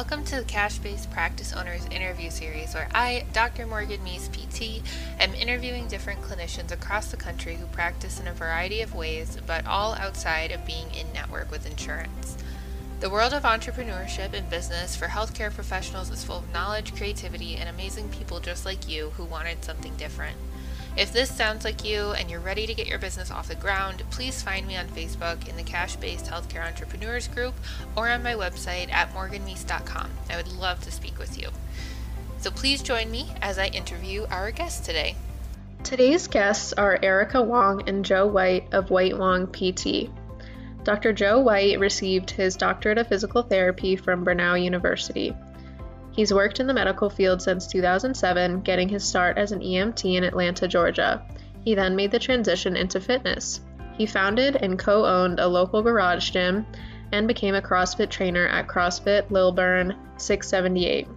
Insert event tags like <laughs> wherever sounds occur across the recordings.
Welcome to the Cash Based Practice Owners interview series, where I, Dr. Morgan Meese, PT, am interviewing different clinicians across the country who practice in a variety of ways, but all outside of being in network with insurance. The world of entrepreneurship and business for healthcare professionals is full of knowledge, creativity, and amazing people just like you who wanted something different. If this sounds like you and you're ready to get your business off the ground, please find me on Facebook in the Cash Based Healthcare Entrepreneurs group or on my website at morganmeese.com. I would love to speak with you. So please join me as I interview our guests today. Today's guests are Erica Wong and Joe White of White Wong PT. Dr. Joe White received his doctorate of physical therapy from Brenau University. He's worked in the medical field since 2007, getting his start as an EMT in Atlanta, Georgia. He then made the transition into fitness. He founded and co owned a local garage gym and became a CrossFit trainer at CrossFit Lilburn 678.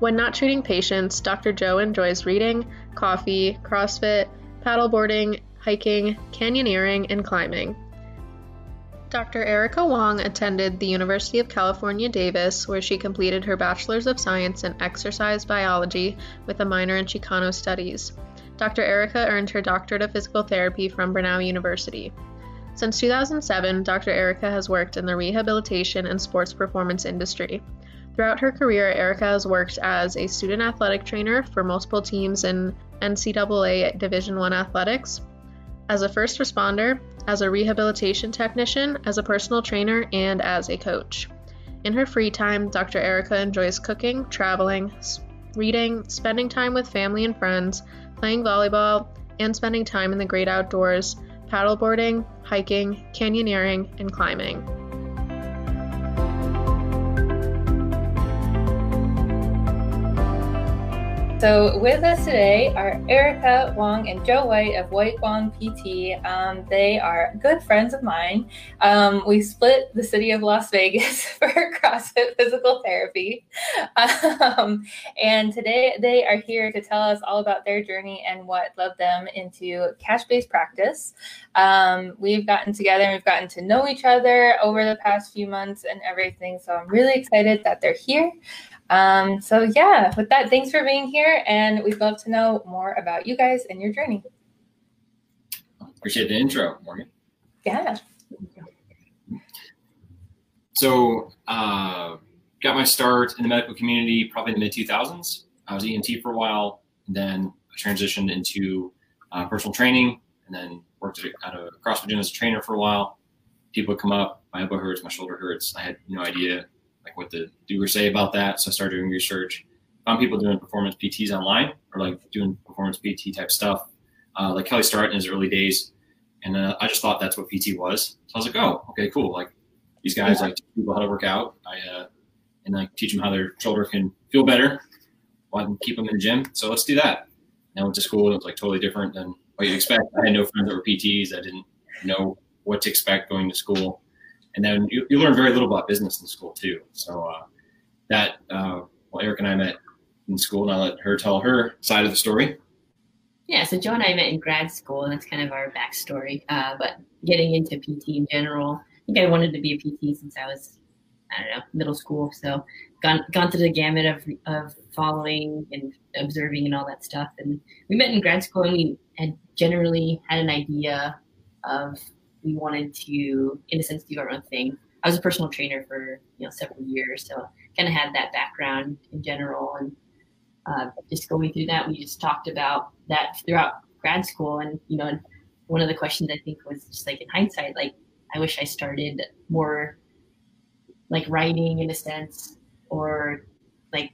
When not treating patients, Dr. Joe enjoys reading, coffee, CrossFit, paddleboarding, hiking, canyoneering, and climbing. Dr. Erica Wong attended the University of California, Davis, where she completed her Bachelor's of Science in Exercise Biology with a minor in Chicano Studies. Dr. Erica earned her Doctorate of Physical Therapy from Brenau University. Since 2007, Dr. Erica has worked in the rehabilitation and sports performance industry. Throughout her career, Erica has worked as a student athletic trainer for multiple teams in NCAA Division I athletics, as a first responder, as a rehabilitation technician, as a personal trainer, and as a coach. In her free time, Dr. Erica enjoys cooking, traveling, reading, spending time with family and friends, playing volleyball, and spending time in the great outdoors, paddleboarding, hiking, canyoneering, and climbing. So with us today are Erica Wong and Joe White of White Wong PT. Um, they are good friends of mine. Um, we split the city of Las <laughs> Vegas for CrossFit physical therapy. Um, and today they are here to tell us all about their journey and what led them into cash-based practice. Um, we've gotten together and we've gotten to know each other over the past few months and everything. So I'm really excited that they're here. Um, so yeah, with that, thanks for being here, and we'd love to know more about you guys and your journey. Appreciate the intro, Morgan. Yeah. So, uh, got my start in the medical community probably in the mid 2000s. I was EMT for a while, and then I transitioned into uh, personal training, and then worked at a CrossFit gym as a trainer for a while. People would come up, my elbow hurts, my shoulder hurts. I had no idea like what the do or say about that. So I started doing research. Found people doing performance PTs online or like doing performance PT type stuff. Uh, like Kelly Starrett in his early days, and uh, I just thought that's what PT was. So I was like, oh, okay, cool. Like these guys like teach people how to work out. I uh, and like teach them how their shoulder can feel better. While I can keep them in the gym. So let's do that. And I went to school and it was like totally different than what you'd expect. I had no friends that were PTs. I didn't know what to expect going to school and then you, you learn very little about business in school too. So uh, that uh, well, Eric and I met in school, and I let her tell her side of the story. Yeah, so Joe and I met in grad school, and that's kind of our backstory. Uh, but getting into PT in general, I think I wanted to be a PT since I was, I don't know, middle school. So gone gone through the gamut of of following and observing and all that stuff. And we met in grad school, and we had generally had an idea of we wanted to, in a sense, do our own thing. I was a personal trainer for you know several years, so kind of had that background in general, and uh, just going through that, we just talked about that throughout grad school, and you know, one of the questions I think was just like in hindsight, like I wish I started more like writing in a sense, or like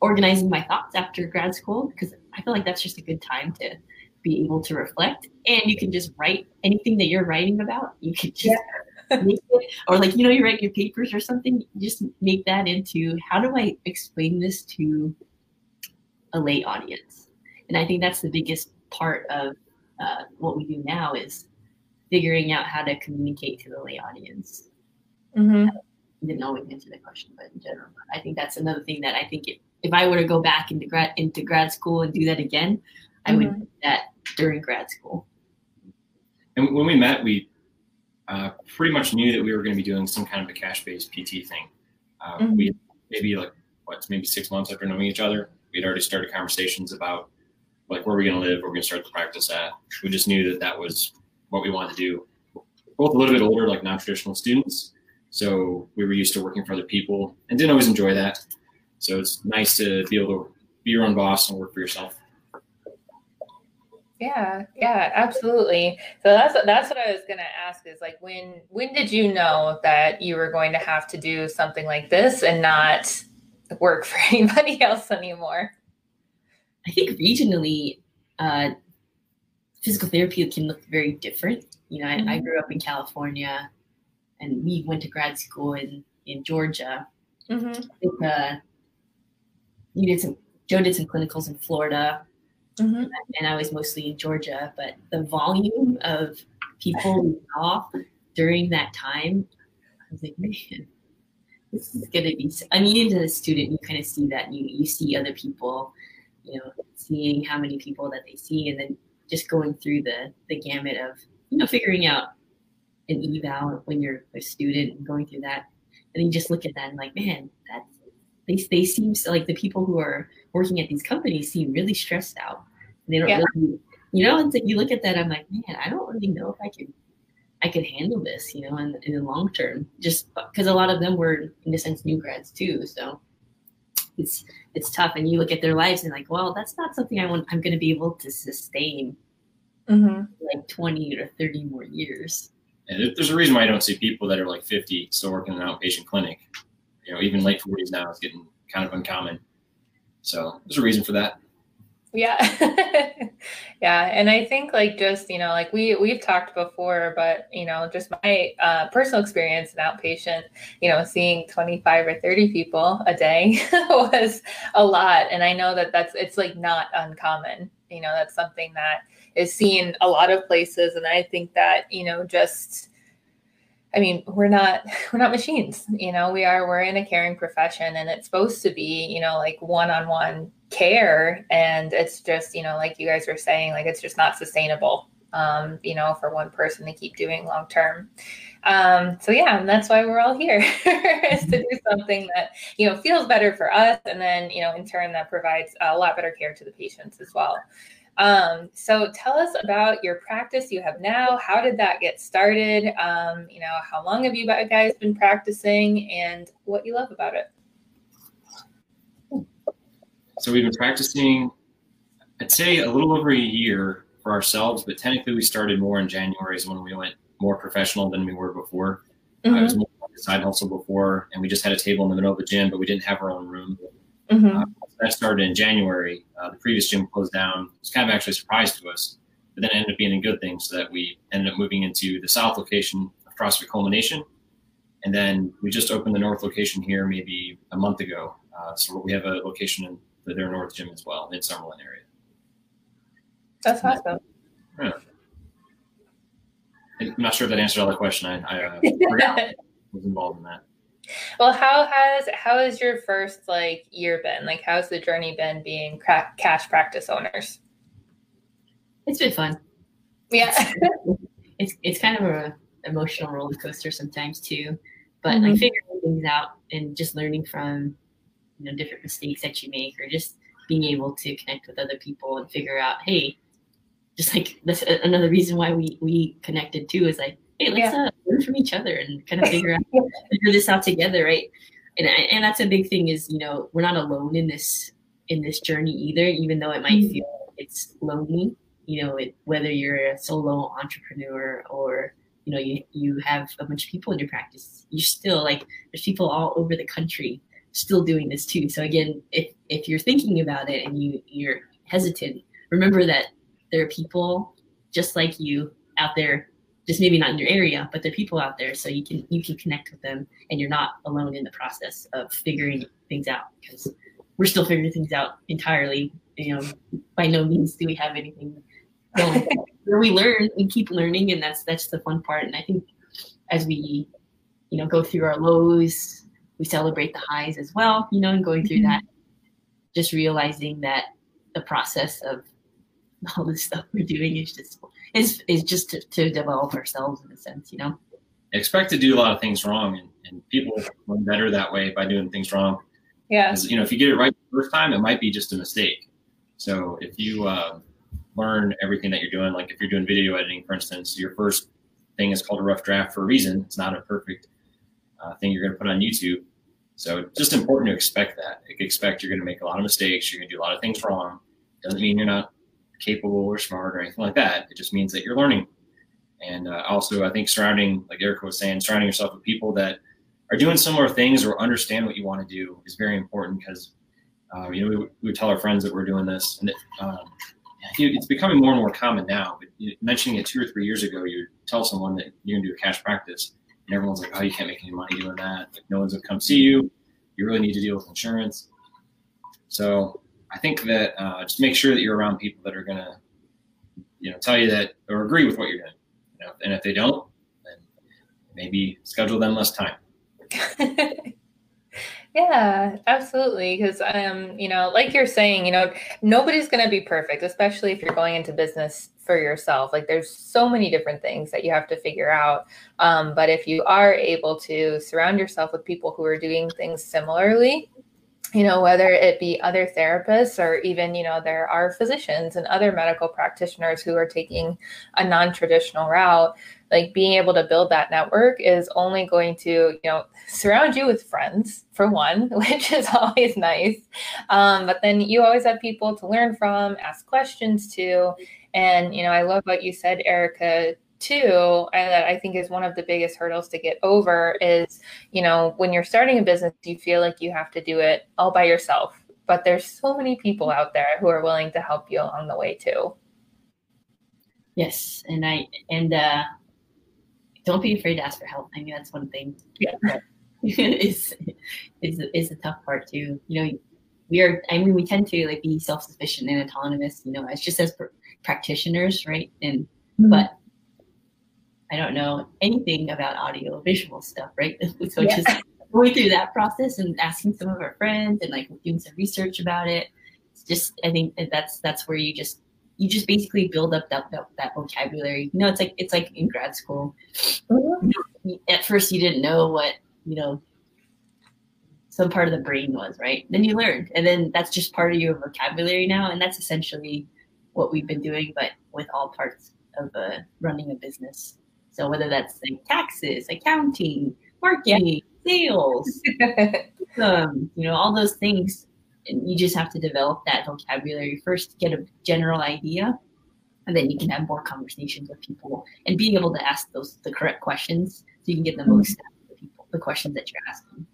organizing my thoughts after grad school because I feel like that's just a good time to be able to reflect and you can just write anything that you're writing about you can just yeah. <laughs> make it or like you know you write your papers or something just make that into how do i explain this to a lay audience and i think that's the biggest part of uh, what we do now is figuring out how to communicate to the lay audience mm-hmm. didn't always answer that question but in general i think that's another thing that i think it, if i were to go back into grad into grad school and do that again I would mm-hmm. that during grad school. And when we met, we uh, pretty much knew that we were going to be doing some kind of a cash-based PT thing. Uh, mm-hmm. We maybe like what maybe six months after knowing each other, we'd already started conversations about like where we're going to live, where we're going to start the practice at. We just knew that that was what we wanted to do. Both a little bit older, like non-traditional students, so we were used to working for other people and didn't always enjoy that. So it's nice to be able to be your own boss and work for yourself. Yeah, yeah, absolutely. So that's that's what I was gonna ask is like when when did you know that you were going to have to do something like this and not work <laughs> for anybody else anymore? I think regionally, uh, physical therapy can look very different. You know, mm-hmm. I, I, mm-hmm. grew up in California, and we went to grad school in in Georgia. Mm-hmm. I think uh, you did some. Joe did some clinicals in Florida, mm-hmm. and I was mostly in Georgia. But the volume of people we saw during that time, I was like, man, this is going to be. I mean, as a student, you kind of see that. You you see other people, you know, seeing how many people that they see, and then just going through the the gamut of you know figuring out an eval when you're a student and going through that, and then you just look at that and like, man, that's they they seem so, like the people who are working at these companies seem really stressed out. They don't yeah. really, you know, and so you look at that, I'm like, man, I don't really know if I can I could handle this, you know, in, in the long term, just because a lot of them were, in a sense, new grads too. So it's it's tough, and you look at their lives and like, well, that's not something I want. I'm going to be able to sustain mm-hmm. like 20 or 30 more years. And there's a reason why I don't see people that are like 50 still working in an outpatient clinic. You know, even late 40s now is getting kind of uncommon. So there's a reason for that. Yeah. <laughs> yeah. And I think like just, you know, like we we've talked before, but you know, just my uh, personal experience in outpatient, you know, seeing 25 or 30 people a day <laughs> was a lot. And I know that that's it's like not uncommon. You know, that's something that is seen a lot of places. And I think that, you know, just I mean, we're not <laughs> we're not machines, you know. We are we're in a caring profession, and it's supposed to be, you know, like one-on-one care, and it's just, you know, like you guys were saying, like it's just not sustainable, um, you know, for one person to keep doing long term. Um, so yeah, and that's why we're all here <laughs> is to do something that you know feels better for us, and then you know, in turn, that provides a lot better care to the patients as well. Um, so tell us about your practice you have now. How did that get started? Um, you know, how long have you guys been practicing and what you love about it? So we've been practicing, I'd say a little over a year for ourselves, but technically we started more in January is when we went more professional than we were before. Mm-hmm. I was more side hustle before, and we just had a table in the middle of the gym, but we didn't have our own room. Mm-hmm. Uh, that started in January. Uh, the previous gym closed down. It's kind of actually a surprise to us, but then it ended up being a good thing so that we ended up moving into the south location of CrossFit Culmination. And then we just opened the north location here maybe a month ago. Uh, so we have a location in the their north gym as well, in Summerlin area. That's awesome. Yeah. I'm not sure if that answered all the question. I, I uh, <laughs> was involved in that. Well, how has how has your first like year been? Like, how's the journey been being cra- cash practice owners? It's been fun. Yeah, it's it's kind of a emotional roller coaster sometimes too, but mm-hmm. like figuring things out and just learning from you know different mistakes that you make, or just being able to connect with other people and figure out, hey, just like that's another reason why we we connected too is like hey, let's yeah. uh, learn from each other and kind of <laughs> figure out figure this out together, right? And and that's a big thing is you know we're not alone in this in this journey either, even though it might mm-hmm. feel it's lonely. You know, it, whether you're a solo entrepreneur or you know you you have a bunch of people in your practice, you're still like there's people all over the country still doing this too. So again, if if you're thinking about it and you you're hesitant, remember that there are people just like you out there just maybe not in your area, but there are people out there, so you can you can connect with them, and you're not alone in the process of figuring things out because we're still figuring things out entirely. You know, by no means do we have anything. Going. <laughs> we learn, we keep learning, and that's that's the fun part. And I think as we, you know, go through our lows, we celebrate the highs as well. You know, and going through mm-hmm. that, just realizing that the process of <laughs> all this stuff we're doing is just is is just to, to develop ourselves in a sense, you know. expect to do a lot of things wrong, and, and people learn better that way by doing things wrong. Yeah. You know, if you get it right the first time, it might be just a mistake. So if you uh, learn everything that you're doing, like if you're doing video editing, for instance, your first thing is called a rough draft for a reason. It's not a perfect uh, thing you're going to put on YouTube. So just important to expect that. Expect you're going to make a lot of mistakes. You're going to do a lot of things wrong. Doesn't mean you're not capable or smart or anything like that. It just means that you're learning. And uh, also, I think surrounding, like Erica was saying, surrounding yourself with people that are doing similar things or understand what you want to do is very important because, uh, you know, we, we tell our friends that we're doing this, and it, um, it's becoming more and more common now. But mentioning it two or three years ago, you tell someone that you're going to do a cash practice, and everyone's like, "Oh, you can't make any money doing that. Like, no one's going to come see you. You really need to deal with insurance." So I think that uh, just make sure that you're around people that are to, you know, tell you that or agree with what you're doing. You know, and if they don't, then maybe schedule them less time. <laughs> yeah, absolutely. Because, um, you know, like you're saying, you know, nobody's to be perfect, especially if you're going into business for yourself. Like, there's so many different things that you have to figure out. Um, but if you are able to surround yourself with people who are doing things similarly, you know, whether it be other therapists or even, you know, there are physicians and other medical practitioners who are taking a non traditional route, like being able to build that network is only going to, you know, surround you with friends for one, <laughs> which is always nice. Um, but then you always have people to learn from, ask questions to. And, you know, I love what you said, Erica, too and that i think is one of the biggest hurdles to get over is you know when you're starting a business you feel like you have to do it all by yourself? But there's so many people out there who are willing to help you along the way too. Yes and i and uh don't be afraid to ask for help. I mean that's one thing. Yeah. Is is is a tough part too. You know we are i mean we tend to like be self-sufficient and autonomous you know it's just as pr- practitioners right? And mm-hmm. but I don't know anything about audio visual stuff, right? <laughs> so yeah. just going through that process and asking some of our friends and like doing some research about it. It's just I think that's that's where you just you just basically build up that, that, that vocabulary. You know, it's like it's like in grad school. Mm-hmm. At first, you didn't know what you know some part of the brain was, right? Then you learned, and then that's just part of your vocabulary now, and that's essentially what we've been doing, but with all parts of uh, running a business. So whether that's like taxes, accounting, marketing, sales, <laughs> um, you know, all those things, and you just have to develop that vocabulary first to get a general idea, and then you can have more conversations with people and being able to ask those the correct questions so you can get the most out of the people, the questions that you're asking.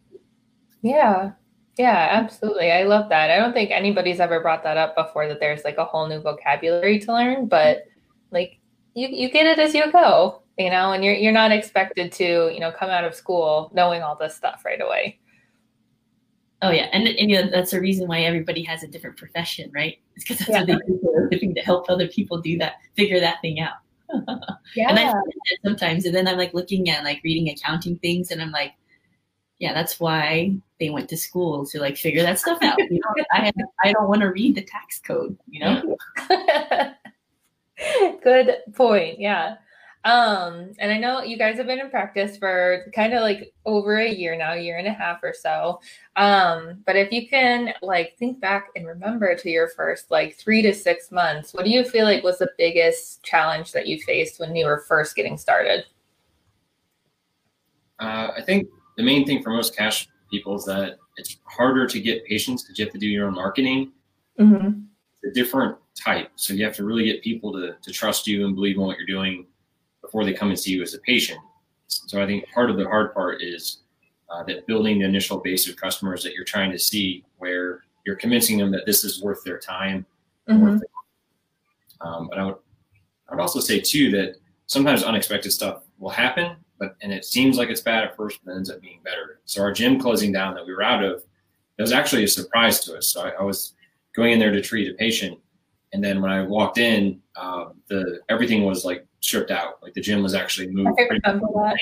Yeah, yeah, absolutely. I love that. I don't think anybody's ever brought that up before that there's like a whole new vocabulary to learn, but like you you get it as you go you know, and you're you're not expected to, you know, come out of school knowing all this stuff right away. Oh yeah, and, and you know, that's the reason why everybody has a different profession, right? It's because that's yeah. what they do for a living to help other people do that, figure that thing out. yeah. <laughs> And I sometimes, and then I'm like looking at like reading accounting things, and I'm like, yeah, that's why they went to school to like figure that stuff out. You know, I I don't want to read the tax code. You know. <laughs> Good point. Yeah. Um, and I know you guys have been in practice for kind of like over a year now, year and a half or so. Um, but if you can like think back and remember to your first like three to six months, what do you feel like was the biggest challenge that you faced when you were first getting started? Uh, I think the main thing for most cash people is that it's harder to get patients because you have to do your own marketing. Mm-hmm. It's a different type. So you have to really get people to, to trust you and believe in what you're doing before they come and see you as a patient. So I think part of the hard part is uh, that building the initial base of customers that you're trying to see, where you're convincing them that this is worth their time. Mm-hmm. Worth um, but I would, I would also say too that sometimes unexpected stuff will happen, but and it seems like it's bad at first, but ends up being better. So our gym closing down that we were out of, it was actually a surprise to us. So I, I was going in there to treat a patient, and then when I walked in, uh, the everything was like stripped out. Like the gym was actually moved. I remember that.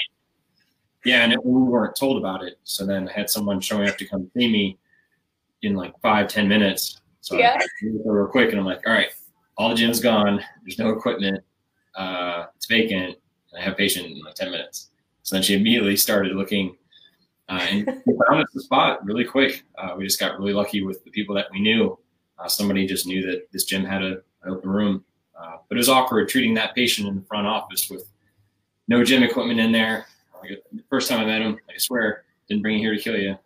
Yeah, and it, we weren't told about it. So then I had someone showing up to come see me in like five, ten minutes. So yeah. I real quick, and I'm like, all right, all the gym's gone. There's no equipment. Uh, it's vacant. And I have a patient in like ten minutes. So then she immediately started looking Uh, and found us the spot really quick. Uh, we just got really lucky with the people that we knew. Uh, somebody just knew that this gym had a, an open room, uh, but it was awkward treating that patient in the front office with no gym equipment in there. Like, the first time I met him, I swear, didn't bring you here to kill you.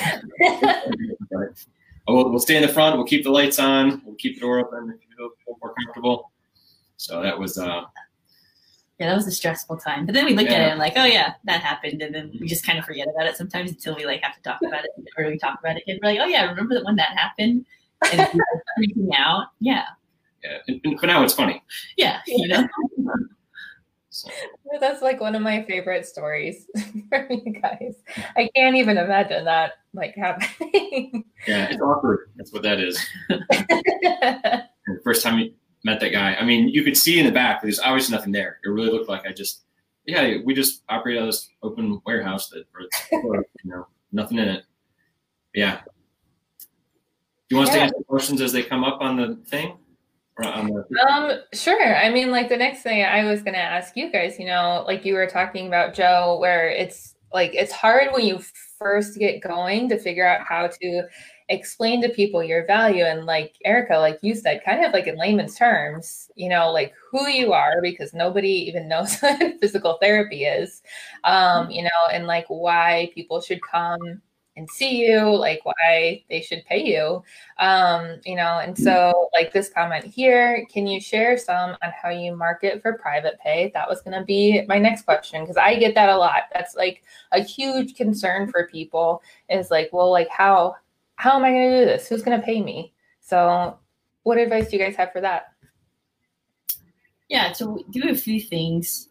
<laughs> oh, we'll, we'll stay in the front. We'll keep the lights on. We'll keep the door open if you feel more comfortable. So that was uh, yeah, that was a stressful time. But then we look Yeah. at it and like, oh yeah, that happened, and then we just kind of forget about it sometimes until we like have to talk about it or we talk about it again. We're like, oh yeah, remember that when that happened? And freaking out. Yeah, yeah. And, and for now, it's funny. yeah, <laughs> you know. So, That's like one of my favorite stories <laughs> from you guys. I can't even imagine that like happening. yeah, it's awkward. That's what that is. <laughs> First time you met that guy, I mean, you could see in the back, there's obviously nothing there. It really looked like I just, yeah, we just operate out of this open warehouse that, or, you know, nothing in it. Yeah. Do you want us to Yeah. answer questions as they come up on the thing? Or on the, Um, sure. I mean, like the next thing I was gonna ask you guys, you know, like you were talking about Joe, where it's like it's hard when you first get going to figure out how to explain to people your value and like Erica, like you said, kind of like in layman's terms, you know, like who you are because nobody even <laughs> knows what physical therapy is. Um, you know, and like why people should come and see you, like why they should pay you. Um you know and so like this comment here can you share some on how you market for private pay? That was going to be my next question because i get that a lot. That's like a huge concern for people is like well like how how am i going to do this? Who's going to pay me? So what advice do you guys have for that? Yeah, so do a few things.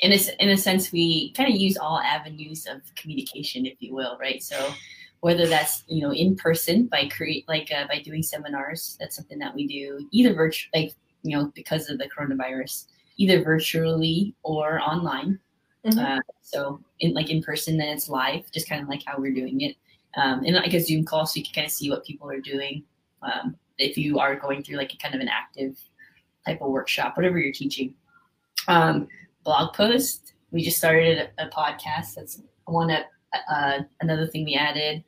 In a, in a sense, we kind of use all avenues of communication, if you will, right? So whether that's you know in person by create like uh, by doing seminars, that's something that we do either virtual, like you know because of the coronavirus, either virtually or online. Mhm. Uh, so in like in person, then it's live, just kind of like how we're doing it, um, and like a Zoom call, so you can kind of see what people are doing. Um, if you are going through like a kind of an active type of workshop, whatever you're teaching. Um, blog post. We just started a, a podcast. That's one that uh, another thing we added.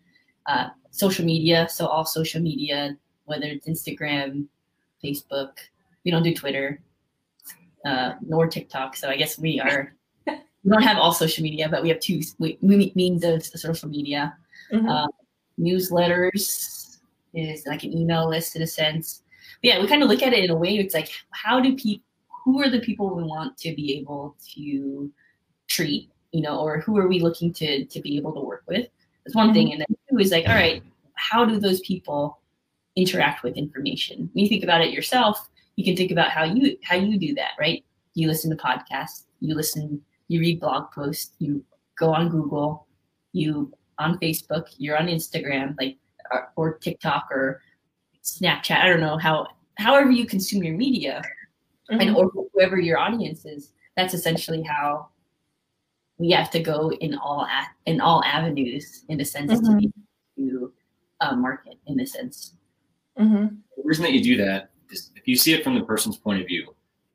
Uh, social media. So all social media, whether it's Instagram, Facebook. We don't do Twitter, uh, nor TikTok. So I guess we are. <laughs> We don't have all social media, but we have two we, we means of social media. Mhm. Um, newsletters is like an email list in a sense. But yeah, we kind of look at it in a way. It's like, how do people? Who are the people we want to be able to treat? You know, or who are we looking to to be able to work with? That's one thing. Mm-hmm. And then two is like, all right, how do those people interact with information? When you think about it yourself, you can think about how you how you do that, right? You listen to podcasts, you listen, you read blog posts, you go on Google, you on Facebook, you're on Instagram, like or, or TikTok or Snapchat. I don't know how however you consume your media and Mhm. or whoever your audience is. That's essentially how we have to go in all a- in all avenues in a sense to be to uh, market in a sense. Mhm. the reason that you do that is if you see it from the person's point of view.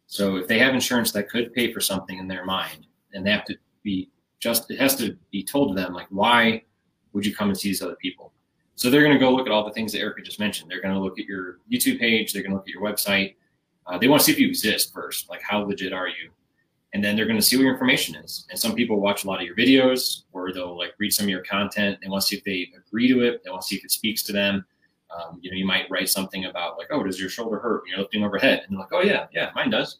So if they have insurance that could pay for something in their mind, and they have to be just, it has to be told to them, like, why would you come and see these other people? So they're going to go look at all the things that Erica just mentioned. They're going to look at your YouTube page. They're going to look at your website. Uh, they want to see if you exist first. Like, how legit are you? And then they're going to see what your information is. And some people watch a lot of your videos, or they'll like read some of your content. They want to see if they agree to it. They want to see if it speaks to them. Um, you know, you might write something about like, "Oh, does your shoulder hurt when you're lifting overhead?" And they're like, "Oh yeah, yeah, mine does."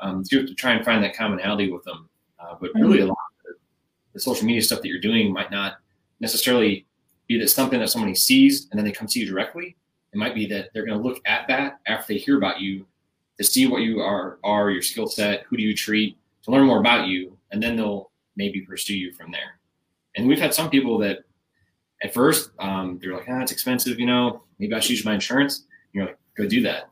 Um, so you have to try and find that commonality with them. Uh, but really, a lot of the, the social media stuff that you're doing might not necessarily be that something that somebody sees and then they come to you directly. It might be that they're going to look at that after they hear about you to see what you are, are your skill set, who do you treat, to learn more about you, and then they'll maybe pursue you from there. And we've had some people that at first um, they're like, ah, it's expensive, you know, maybe I should use my insurance. And you're like, go do that.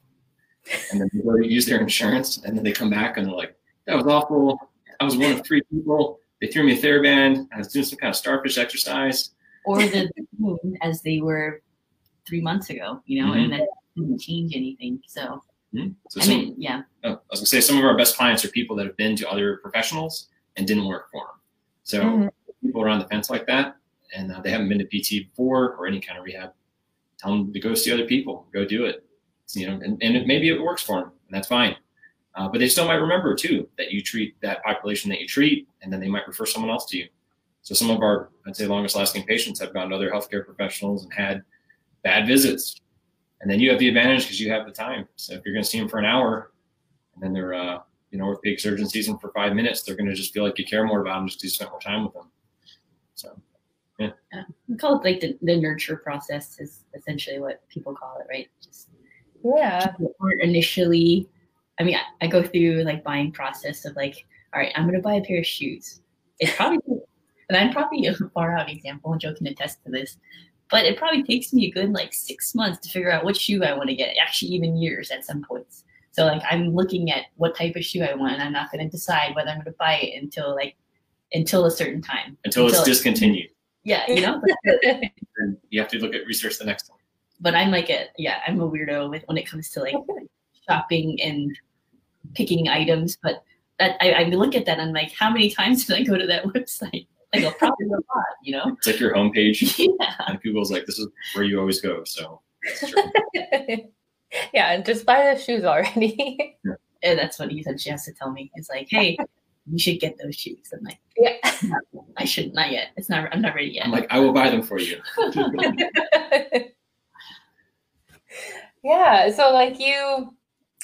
And then they go use their insurance, and then they come back and they're like, that was awful. I was one of three people. They threw me a TheraBand. I was doing some kind of starfish exercise. Or the moon as they were three months ago, you know, and that didn't change anything. So Hmm? So I some, mean, yeah. oh, I was gonna say some of our best clients are people that have been to other professionals and didn't work for them. So Mhm. people are on the fence like that. and uh, they haven't been to PT before or any kind of rehab, tell them to go see other people, go do it. You know, and, and it, maybe it works for them, and that's fine. Uh, but they still might remember too that you treat that population that you treat, and then they might refer someone else to you. So some of our, I'd say, longest lasting patients have gone to other healthcare professionals and had bad visits, and then you have the advantage because you have the time. So if you're going to see them for an hour, and then they're, uh, you know, orthopedic surgeon sees them for five minutes, they're going to just feel like you care more about them just because you spent more time with them. So. Yeah. yeah. We call it like the, the nurture process is essentially what people call it, right? Just yeah. Initially, I mean, I, I go through like buying process of like, all right, I'm gonna buy a pair of shoes. It's probably, and I'm probably a far out example, and Joe can attest to this, but it probably takes me a good like six months to figure out what shoe I want to get. Actually, even years at some points. So like I'm looking at what type of shoe I want, and I'm not gonna decide whether I'm gonna buy it until like until a certain time. Until, until it's discontinued. Yeah, you know. <laughs> you have to look at research the next one but I'm like a yeah, I'm a weirdo with when it comes to like shopping and picking items. But that I, I look at that and I'm like, how many times did I go to that <laughs> website? Like a probably a lot, you know. It's like your homepage. <laughs> Yeah. And Google's like, this is where you always go. So <laughs> yeah, and just buy the shoes already. <laughs> yeah. And that's what he said. She has to tell me. It's like, hey, you should get those shoes. I'm like, yeah, I should not not yet. It's not. I'm not ready yet. I'm like, I will buy them for you. Yeah. So like you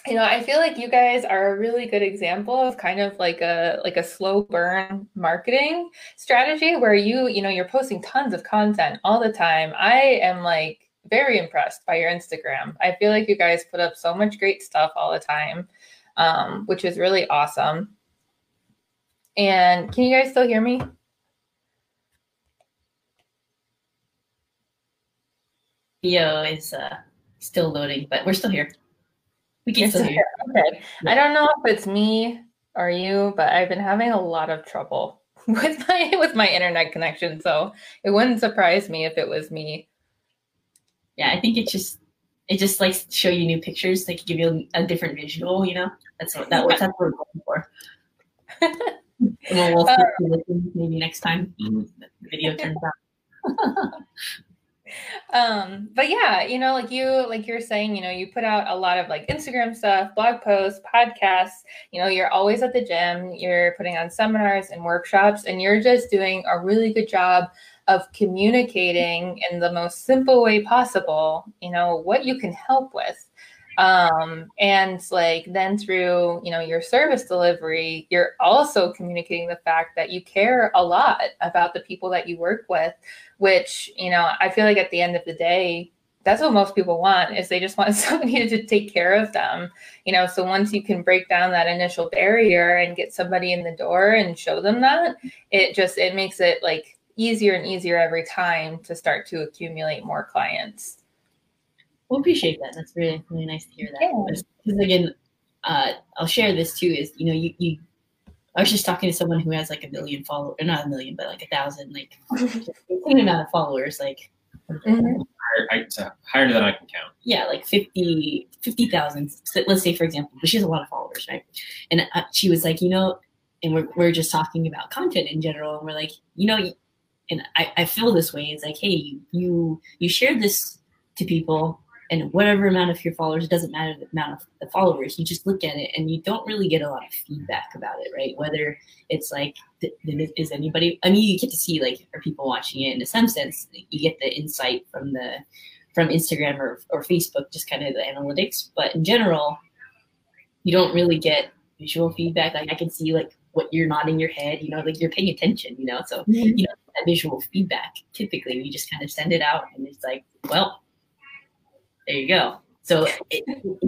you know, I feel like you guys are a really good example of kind of like a like a slow burn marketing strategy where you, you know, you're posting tons of content all the time. I am like very impressed by your Instagram. I feel like you guys put up so much great stuff all the time, um, which is really awesome. And can you guys still hear me? Theo is uh still loading, but we're still here. We can still hear. <laughs> Okay. Yeah. I don't know if it's me or you, but I've been having a lot of trouble <laughs> with my with my internet connection. So it wouldn't surprise me if it was me. Yeah, I think it just it just likes to show you new pictures, like give you a different visual, you know? That's what that, that's what we're going for. <laughs> we'll, we'll uh, maybe next time mm-hmm. the video turns out. Um but yeah you know like you like you're saying you know you put out a lot of like instagram stuff blog posts podcasts. You know you're always at the gym you're putting on seminars and workshops and you're just doing a really good job of communicating in the most simple way possible you know what you can help with um and like then through you know your service delivery you're also communicating the fact that you care a lot about the people that you work with which you know i feel like at the end of the day that's what most people want is they just want <laughs> somebody to take care of them. You know so once you can break down that initial barrier and get somebody in the door and show them that it just it makes it like easier and easier every time to start to accumulate more clients well appreciate that that's really really nice to hear that because again uh, i'll share this too is you know you, you I was just talking to someone who has like a million followers, not a million, but like a thousand, like <laughs> an amount of followers, like mm-hmm. higher, higher, than I can count. Yeah, like 50, 50,000. So let's say, for example, but she has a lot of followers, right? And uh, she was like, you know, and we're, we're just talking about content in general. And we're like, you know, and I, I feel this way. It's like, hey, you, you, you shared this to people and whatever amount of your followers, it doesn't matter the amount of the followers, you just look at it and you don't really get a lot of feedback about it, right? Whether it's like, is anybody, I mean, you get to see like, are people watching it in some sense, you get the insight from the, from Instagram or, or Facebook, just kind of the analytics. But in general, you don't really get visual feedback. Like I can see like what you're nodding your head, you know, like you're paying attention, you know. So, mm-hmm. you know, that visual feedback, typically we just kind of send it out and it's like, well, there you go. So,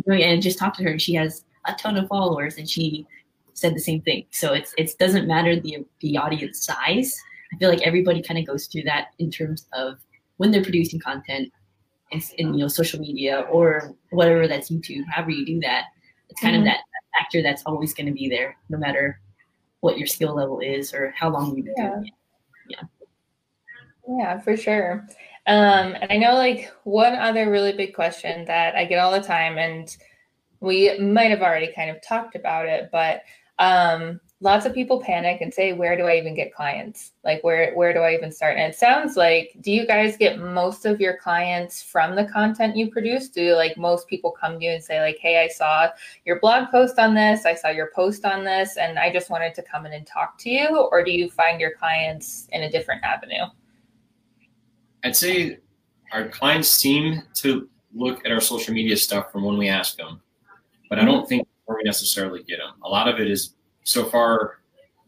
and just talked to her, and she has a ton of followers, and she said the same thing. So it's it doesn't matter the the audience size. I feel like everybody kind of goes through that in terms of when they're producing content in, in you know social media or whatever that's YouTube, however you do that. It's kind mm-hmm. of that factor that's always going to be there, no matter what your skill level is or how long you've been yeah. doing it. Yeah. Yeah, for sure. Um, and I know like one other really big question that I get all the time, and we might have already kind of talked about it, but um, lots of people panic and say where do i even get clients? Like where where do i even start? And it sounds like do you guys get most of your clients from the content you produce? Do like most people come to you and say like hey i saw your blog post on this i saw your post on this and i just wanted to come in and talk to you or do you find your clients in a different avenue i'd say our clients seem to look at our social media stuff from when we ask them but i don't think where we necessarily get them a lot of it is so far,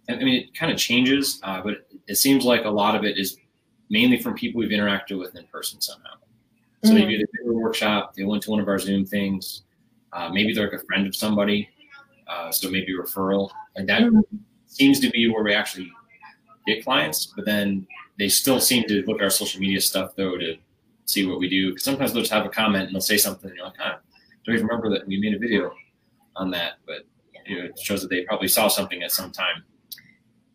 I mean, it kind of changes, uh, but it seems like a lot of it is mainly from people we've interacted with in person somehow. So mm-hmm. maybe they did a workshop, they went to one of our Zoom things, uh, maybe they're like a friend of somebody, uh, so maybe referral. Like that mm-hmm. seems to be where we actually get clients, but then they still seem to look at our social media stuff though to see what we do. Because sometimes they'll just have a comment and they'll say something, and you're like, ah, don't even remember that we made a video on that, but you know, it shows that they probably saw something at some time.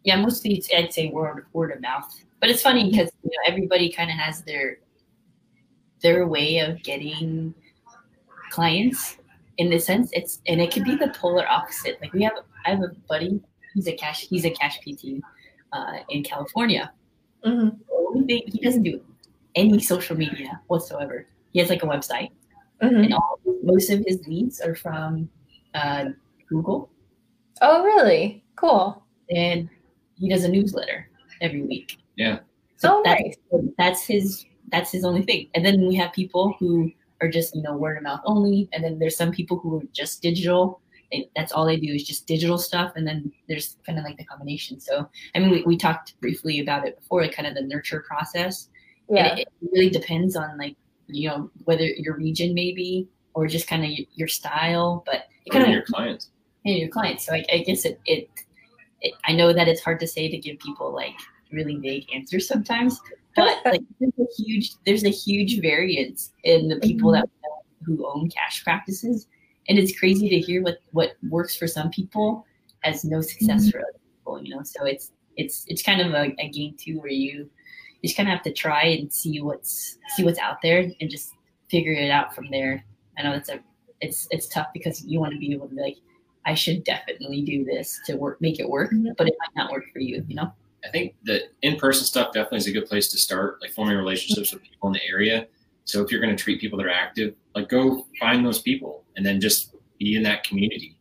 Yeah, mostly it's, I'd say word word of mouth. But it's funny because you know, everybody kind of has their their way of getting clients in the sense it's and it could be the polar opposite. Like we have I have a buddy, he's a cash he's a cash PT uh, in California. Mm-hmm. He doesn't do any social media whatsoever. He has like a website, mm-hmm. and all, most of his leads are from uh, Google. Oh, really? Cool. And he does a newsletter every week. Yeah. So oh, that's, nice. that's his that's his only thing. And then we have people who are just, you know, word of mouth only. And then there's some people who are just digital. They, that's all they do is just digital stuff. And then there's kind of like the combination. So, I mean, we, we talked briefly about it before, like kind of the nurture process. Yeah. It, it, really depends on like, you know, whether your region maybe, or just kind of your, style, but it kind of your clients and your clients. So I, I guess it, it, it, I know that it's hard to say to give people like really vague answers sometimes, but <laughs> like there's a huge there's a huge variance in the people mm-hmm. that who own cash practices, and it's crazy to hear what what works for some people has no success mm-hmm. for other people. You know, so it's it's it's kind of a, a game too where you you just kind of have to try and see what's see what's out there and just figure it out from there. I know it's a it's it's tough because you want to be able to be like I should definitely do this to work, make it work, mm-hmm. but it might not work for you, you know? I think the in-person stuff definitely is a good place to start, like forming relationships with people in the area. So if you're going to treat people that are active, like go find those people and then just be in that community.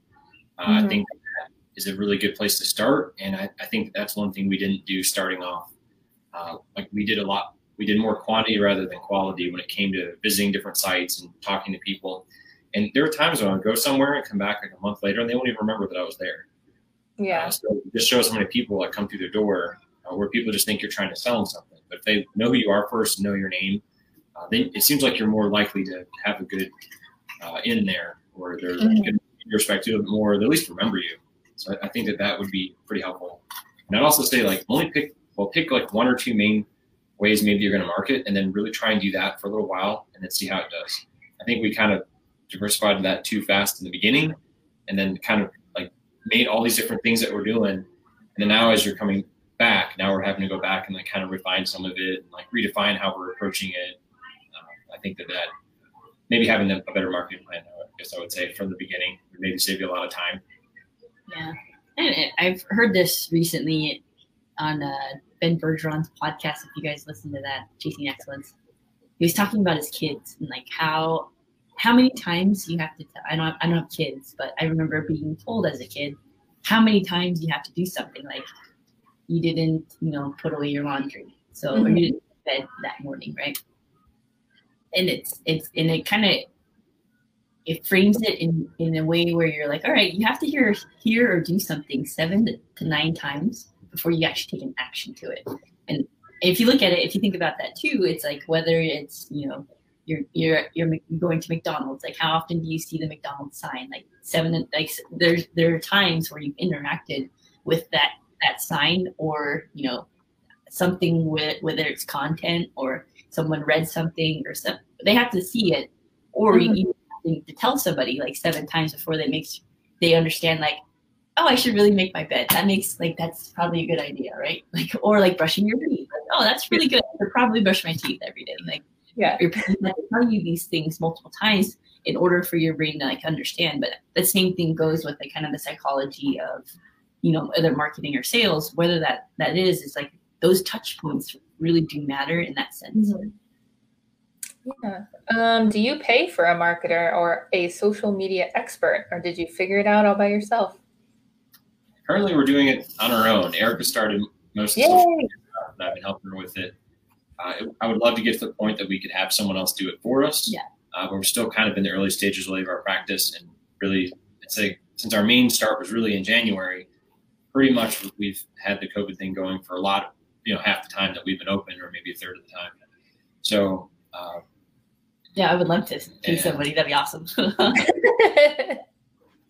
Uh, mm-hmm. I think that is a really good place to start. And I, I think that's one thing we didn't do starting off. Uh, like we did a lot, we did more quantity rather than quality when it came to visiting different sites and talking to people. And there are times when I would go somewhere and come back like a month later, and they won't even remember that I was there. Yeah. Uh, so just shows how many people that come through the door uh, where people just think you're trying to sell them something. But if they know who you are first, know your name, uh, then it seems like you're more likely to have a good uh, in there, or they're mm-hmm. going respect you more, they at least remember you. So I, I think that that would be pretty helpful. And I'd also say like only pick well pick like one or two main ways maybe you're going to market, and then really try and do that for a little while, and then see how it does. I think we kind of diversified that too fast in the beginning, and then kind of like made all these different things that we're doing. And then now, as you're coming back, now we're having to go back and like kind of refine some of it, and, like redefine how we're approaching it. Uh, I think that that maybe having a, better marketing plan, I guess I would say from the beginning, would maybe save you a lot of time. Yeah, and I've heard this recently on uh, Ben Bergeron's podcast. If you guys listen to that, Chasing Excellence, he was talking about his kids and like how how many times you have to tell, I don't I don't have kids, but I remember being told as a kid how many times you have to do something like you didn't, you know, put away your laundry. So mm-hmm. or you didn't bed that morning, right? And it's it's and it kind of it frames it in in a way where you're like, all right, you have to hear hear or do something seven to nine times before you actually take an action to it. And if you look at it, if you think about that too, it's like whether it's you know you're you're you're going to McDonald's. Like how often do you see the McDonald's sign? Like seven like there's there are times where you've interacted with that that sign or you know something with whether it's content or someone read something or some they have to see it or mm-hmm. you need to tell somebody like seven times before they makes they understand like oh i should really make my bed that makes like that's probably a good idea right <laughs> like or like brushing your teeth like, oh that's really good i probably brush my teeth every day like yeah. Your parents have to tell you these things multiple times in order for your brain to like understand. But the same thing goes with like kind of the psychology of you know, whether marketing or sales, whether that that is, is like those touch points really do matter in that sense. Mm-hmm. Yeah. Um, do you pay for a marketer or a social media expert, or did you figure it out all by yourself? Currently, we're doing it on our own. Erica started most of the social media stuff, and I've been helping her with it. Uh, I would love to get to the point that we could have someone else do it for us. Yeah. Uh, but we're still kind of in the early stages of our practice, and really, I'd say since our main start was really in January, pretty much we've had the COVID thing going for a lot, you know, half the time that we've been open, or maybe a third of the time. So. Uh, yeah, I would love to see yeah. somebody. That'd be awesome. <laughs>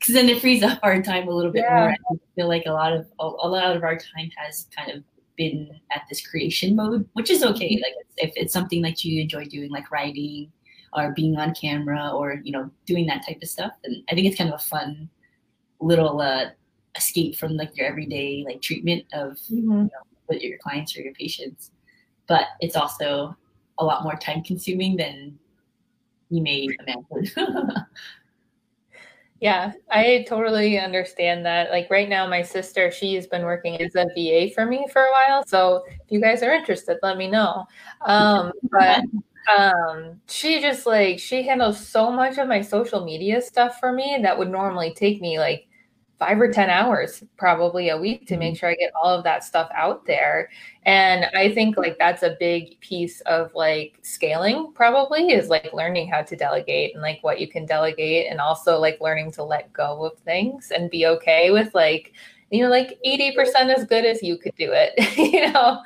Because then it frees up our time a little bit yeah. more. I feel like a lot of a, a lot of our time has kind of been at this creation mode, which is okay. Mm-hmm. Like if it's something that you enjoy doing, like writing or being on camera or you know doing that type of stuff, then I think it's kind of a fun little uh, escape from like your everyday like treatment of mm-hmm. you know, with your clients or your patients. But it's also a lot more time consuming than you may imagine. <laughs> Yeah, I totally understand that. Like right now, my sister, she's been working as a VA for me for a while. So if you guys are interested, let me know. Um, <laughs> but um, she just like, she handles so much of my social media stuff for me that would normally take me like five or 10 hours probably a week to make mm-hmm. sure I get all of that stuff out there. And I think like that's a big piece of like scaling probably is like learning how to delegate and like what you can delegate and also like learning to let go of things and be okay with like you know like 80% as good as you could do it. <laughs> You know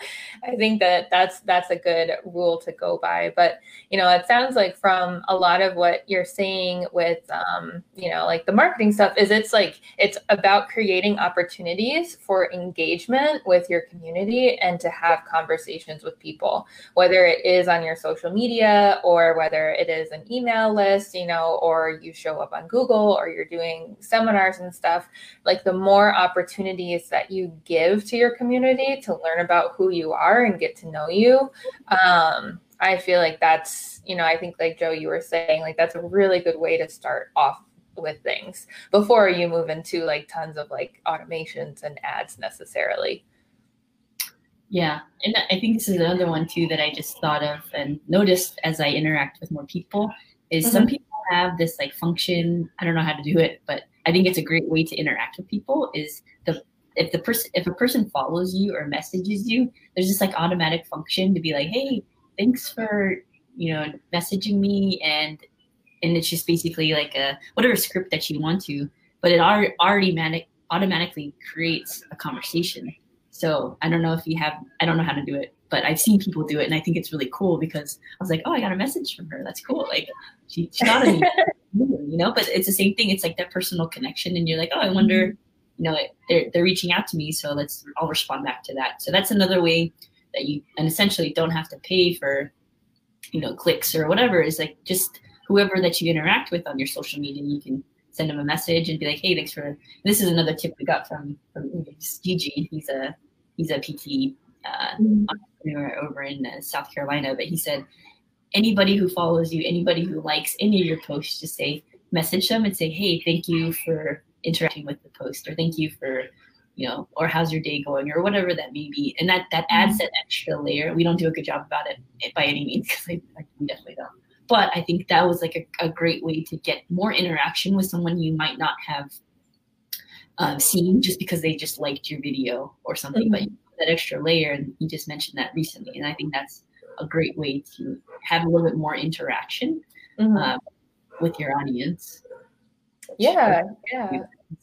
i think that that's that's a good rule to go by. But you know it sounds like from a lot of what you're saying with um, you know like the marketing stuff is it's like it's about creating opportunities for engagement with your community and to have conversations with people whether it is on your social media or whether it is an email list you know or you show up on google or you're doing seminars and stuff. Like the more opportunities opportunities that you give to your community to learn about who you are and get to know you. Um, i feel like that's you know i think like joe you were saying like that's a really good way to start off with things before you move into like tons of like automations and ads necessarily. Yeah and i think this is another one too that i just thought of and noticed as i interact with more people is mm-hmm. some people have this like function. I don't know how to do it but I think it's a great way to interact with people is the if the person if a person follows you or messages you, there's this like automatic function to be like, hey, thanks for you know messaging me and and it's just basically like a whatever script that you want to, but it already automatic automatically creates a conversation. So I don't know if you have I don't know how to do it, but I've seen people do it and I think it's really cool because I was like, oh, I got a message from her. That's cool. Like she, she of me. You know, but it's the same thing. It's like that personal connection, and you're like, oh, I wonder, mm-hmm. you know, they're they're reaching out to me, so let's I'll respond back to that. So that's another way that you and essentially don't have to pay for, you know, clicks or whatever. Is like just whoever that you interact with on your social media, you can send them a message and be like, hey, thanks for. This is another tip we got from from Gigi. He's a he's a PT uh, mm-hmm. entrepreneur over in uh, South Carolina, but he said anybody who follows you, anybody who likes any of your posts, just say, message them and say, hey, thank you for interacting with the post, or thank you for, you know, or how's your day going, or whatever that may be. And that that adds mm-hmm. that extra layer. We don't do a good job about it by any means <laughs> because we definitely don't. But I think that was like a, a, great way to get more interaction with someone you might not have um, seen just because they just liked your video or something. Mm-hmm. But that extra layer, and you just mentioned that recently, and I think that's a great way to have a little bit more interaction mm-hmm. uh, with your audience. Yeah, yeah.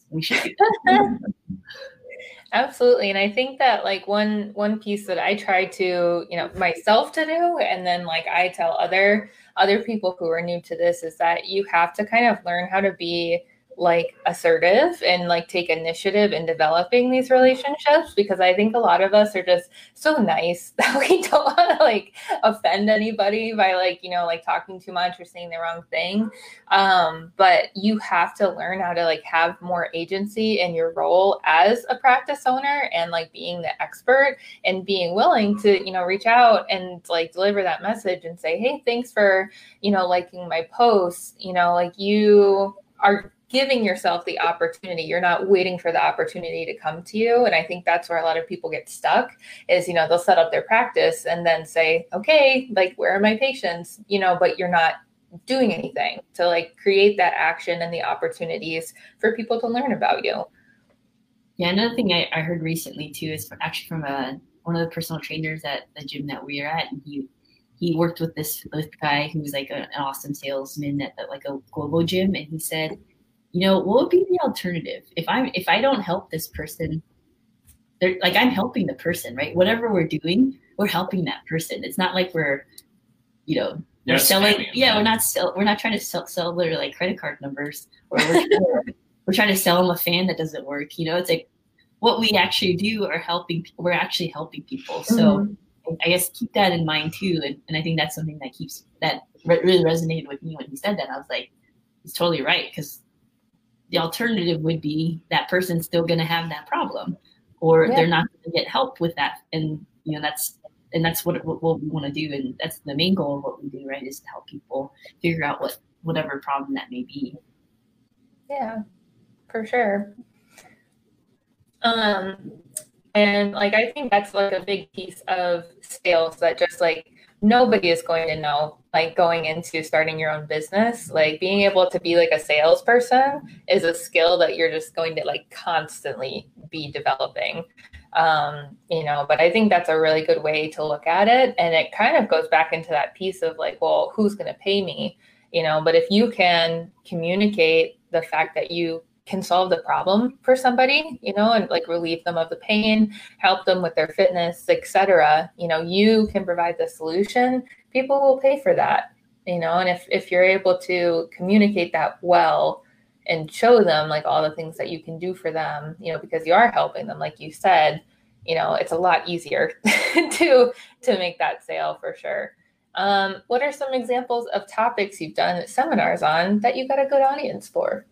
We should <laughs> <laughs> Absolutely. And I think that like one one piece that I try to, you know, myself to do and then like I tell other other people who are new to this is that you have to kind of learn how to be like assertive and like take initiative in developing these relationships because I think a lot of us are just so nice <laughs> that we don't want to like offend anybody by like, you know, like talking too much or saying the wrong thing. Um, but you have to learn how to like have more agency in your role as a practice owner and like being the expert and being willing to, you know, reach out and like deliver that message and say, hey, thanks for, you know, liking my posts. You know, like you are giving yourself the opportunity. You're not waiting for the opportunity to come to you. And i think that's where a lot of people get stuck is you know they'll set up their practice and then say okay like where are my patients? You know but you're not doing anything to like create that action and the opportunities for people to learn about you. Yeah another thing i, I heard recently too is actually from a one of the personal trainers at the gym that we are at and he he worked with this, this guy who was like an awesome salesman at the, like a global gym and he said you know, what would be the alternative if I'm if I don't help this person? They're like I'm helping the person, right? Whatever we're doing, we're helping that person. It's not like we're, you know, we're selling. Yeah, we're not sell. We're not trying to sell sell their like credit card numbers, or we're, <laughs> we're trying to sell them a fan that doesn't work. You know, it's like what we actually do are helping. We're actually helping people. So. Mm-hmm. I guess keep that in mind too, and, and I think that's something that keeps that re- really resonated with me when he said that. I was like, he's totally right because the alternative would be that person's still going to have that problem or yeah. they're not going to get help with that. And you know that's and that's what, what, what we want to do and that's the main goal of what we do right is to help people figure out what whatever problem that may be. Yeah for sure. Um and like i think that's like a big piece of sales that just like nobody is going to know like going into starting your own business. Like being able to be like a salesperson is a skill that you're just going to like constantly be developing. Um you know but i think that's a really good way to look at it. And it kind of goes back into that piece of like well who's going to pay me? You know but if you can communicate the fact that you can solve the problem for somebody you know and like relieve them of the pain help them with their fitness etc you know you can provide the solution. People will pay for that you know and if if you're able to communicate that well and show them like all the things that you can do for them you know because you are helping them like you said you know it's a lot easier <laughs> to to make that sale for sure. Um, what are some examples of topics you've done seminars on that you got a good audience for